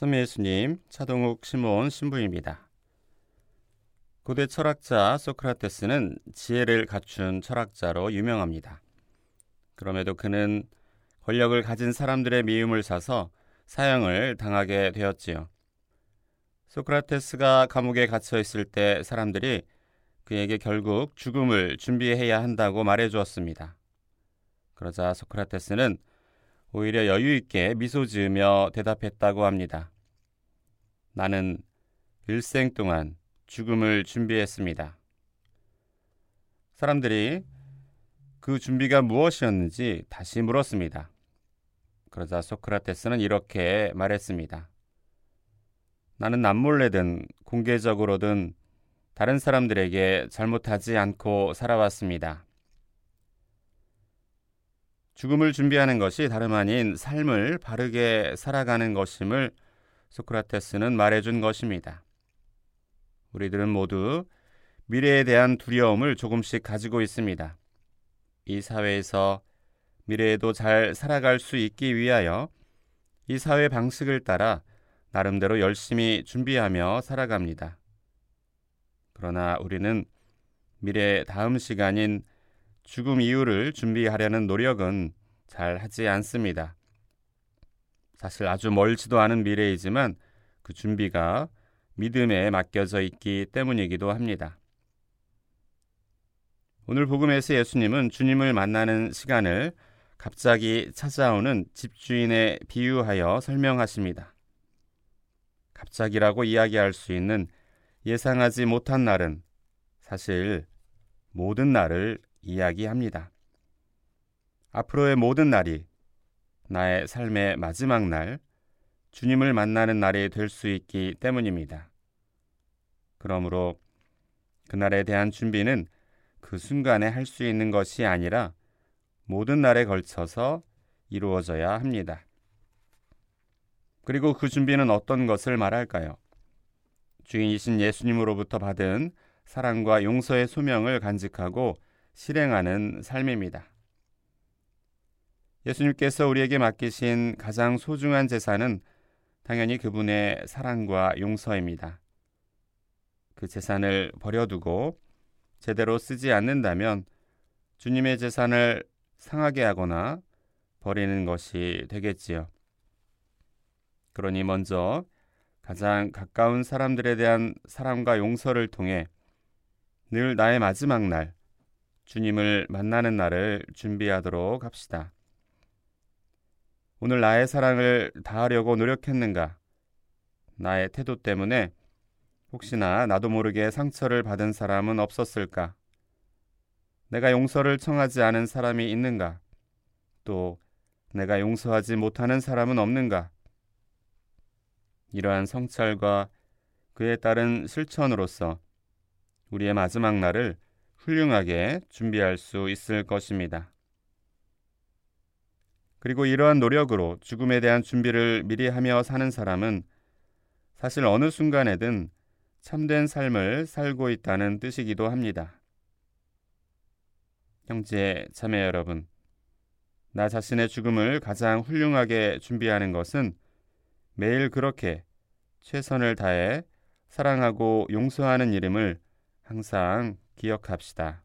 선미 예수님, 차동욱 시몬 신부입니다. 고대 철학자 소크라테스는 지혜를 갖춘 철학자로 유명합니다. 그럼에도 그는 권력을 가진 사람들의 미움을 사서 사형을 당하게 되었지요. 소크라테스가 감옥에 갇혀 있을 때 사람들이 그에게 결국 죽음을 준비해야 한다고 말해 주었습니다. 그러자 소크라테스는 오히려 여유 있게 미소 지으며 대답했다고 합니다. 나는 일생 동안 죽음을 준비했습니다. 사람들이 그 준비가 무엇이었는지 다시 물었습니다. 그러자 소크라테스는 이렇게 말했습니다. 나는 남몰래든 공개적으로든 다른 사람들에게 잘못하지 않고 살아왔습니다. 죽음을 준비하는 것이 다름 아닌 삶을 바르게 살아가는 것임을 소크라테스는 말해준 것입니다. 우리들은 모두 미래에 대한 두려움을 조금씩 가지고 있습니다. 이 사회에서 미래에도 잘 살아갈 수 있기 위하여 이 사회 방식을 따라 나름대로 열심히 준비하며 살아갑니다. 그러나 우리는 미래 다음 시간인 죽음 이후를 준비하려는 노력은 잘 하지 않습니다. 사실 아주 멀지도 않은 미래이지만 그 준비가 믿음에 맡겨져 있기 때문이기도 합니다. 오늘 복음에서 예수님은 주님을 만나는 시간을 갑자기 찾아오는 집주인에 비유하여 설명하십니다. 갑자기라고 이야기할 수 있는 예상하지 못한 날은 사실 모든 날을 이야기합니다. 앞으로의 모든 날이 나의 삶의 마지막 날, 주님을 만나는 날이 될 수 있기 때문입니다. 그러므로 그날에 대한 준비는 그 순간에 할 수 있는 것이 아니라 모든 날에 걸쳐서 이루어져야 합니다. 그리고 그 준비는 어떤 것을 말할까요? 주인이신 예수님으로부터 받은 사랑과 용서의 소명을 간직하고 실행하는 삶입니다. 예수님께서 우리에게 맡기신 가장 소중한 재산은 당연히 그분의 사랑과 용서입니다. 그 재산을 버려두고 제대로 쓰지 않는다면 주님의 재산을 상하게 하거나 버리는 것이 되겠지요. 그러니 먼저 가장 가까운 사람들에 대한 사랑과 용서를 통해 늘 나의 마지막 날, 주님을 만나는 날을 준비하도록 합시다. 오늘 나의 사랑을 다하려고 노력했는가? 나의 태도 때문에 혹시나 나도 모르게 상처를 받은 사람은 없었을까? 내가 용서를 청하지 않은 사람이 있는가? 또 내가 용서하지 못하는 사람은 없는가? 이러한 성찰과 그에 따른 실천으로서 우리의 마지막 날을 훌륭하게 준비할 수 있을 것입니다. 그리고 이러한 노력으로 죽음에 대한 준비를 미리 하며 사는 사람은 사실 어느 순간에든 참된 삶을 살고 있다는 뜻이기도 합니다. 형제, 자매 여러분, 나 자신의 죽음을 가장 훌륭하게 준비하는 것은 매일 그렇게 최선을 다해 사랑하고 용서하는 이름을 항상 기억합시다.